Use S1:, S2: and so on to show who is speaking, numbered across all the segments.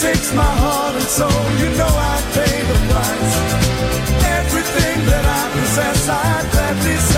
S1: takes my heart and soul. You know I pay the price. Everything that I possess, I gladly sell.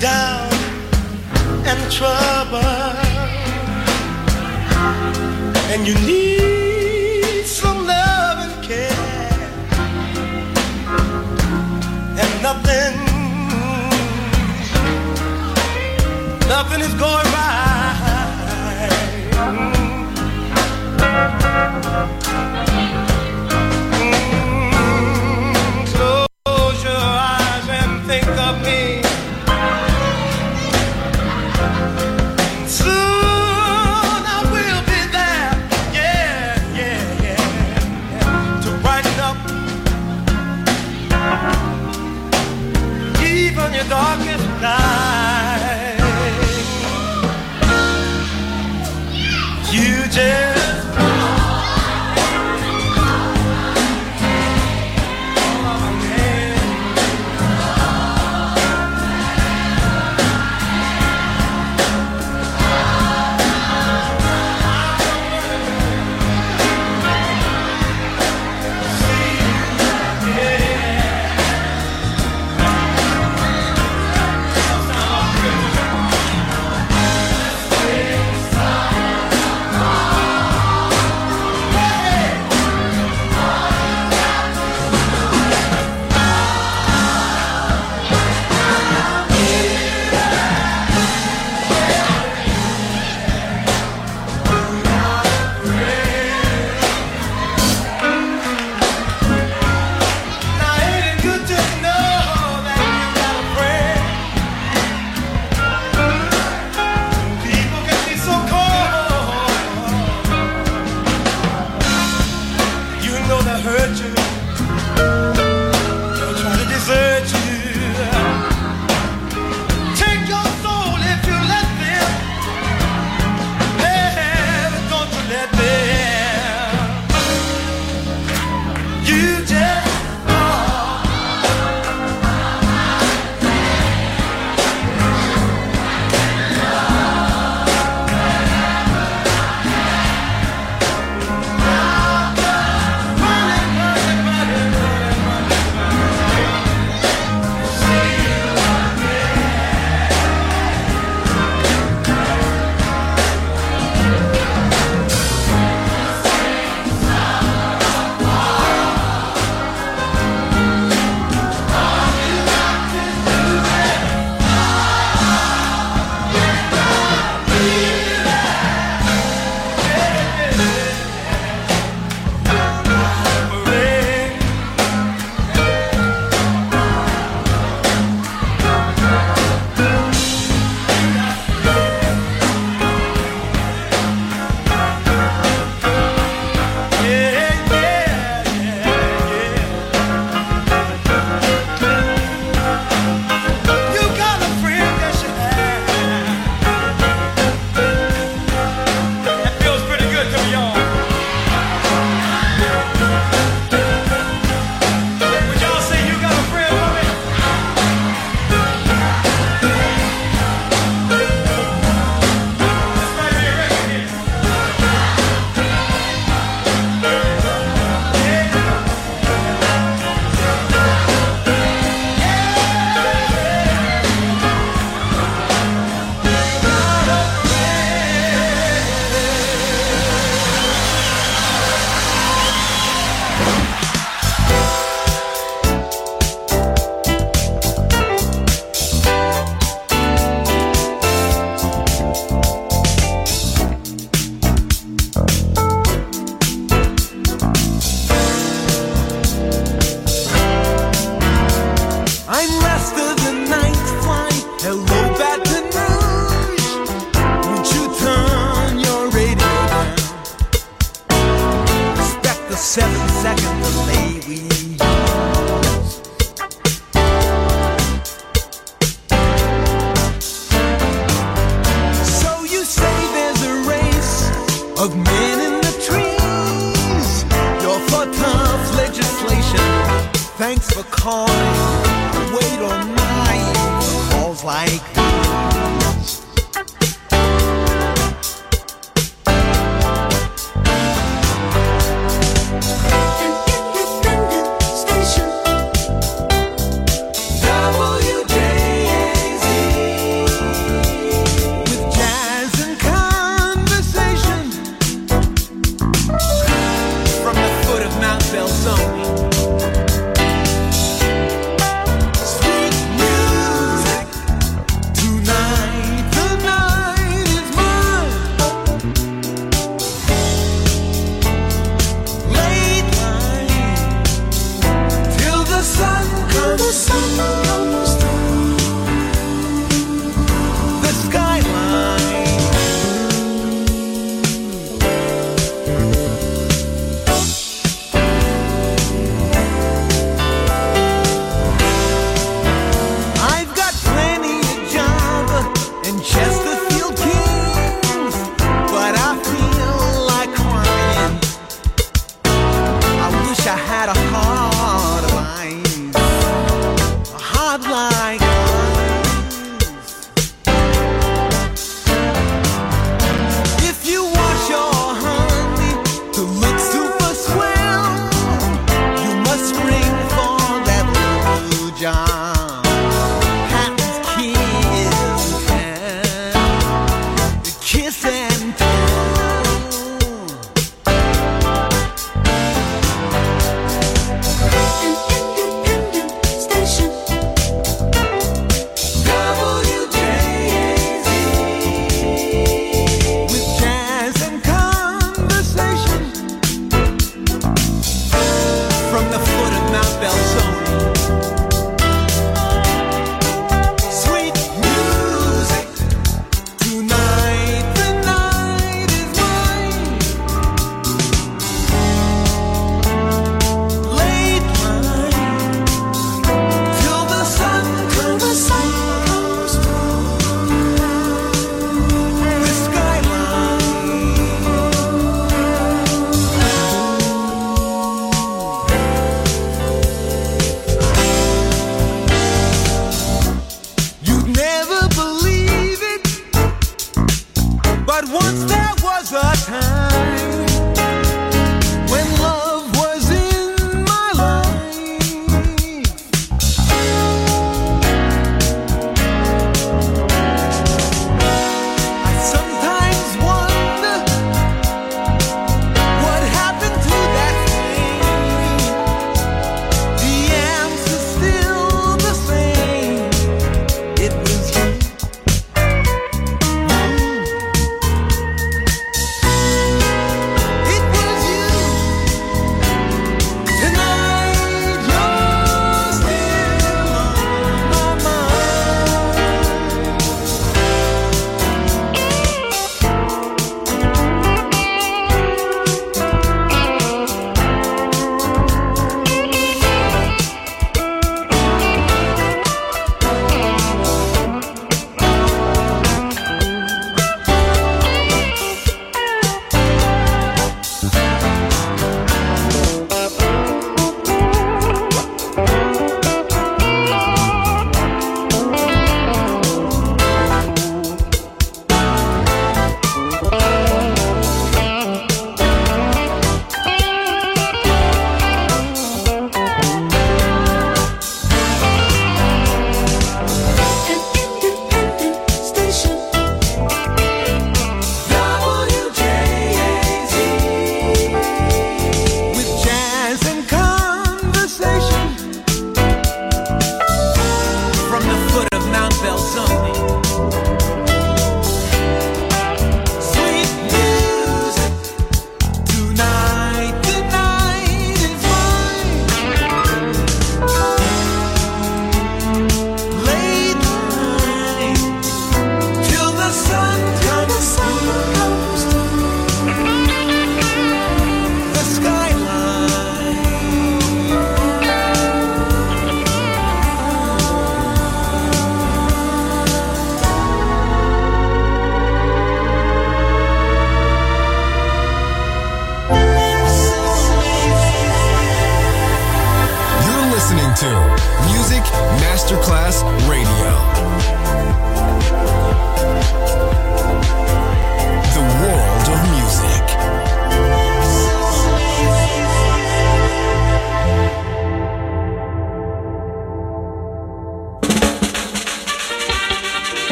S2: Down and trouble. And you need some love and care. And nothing nothing is going right
S3: the.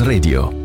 S4: Radio.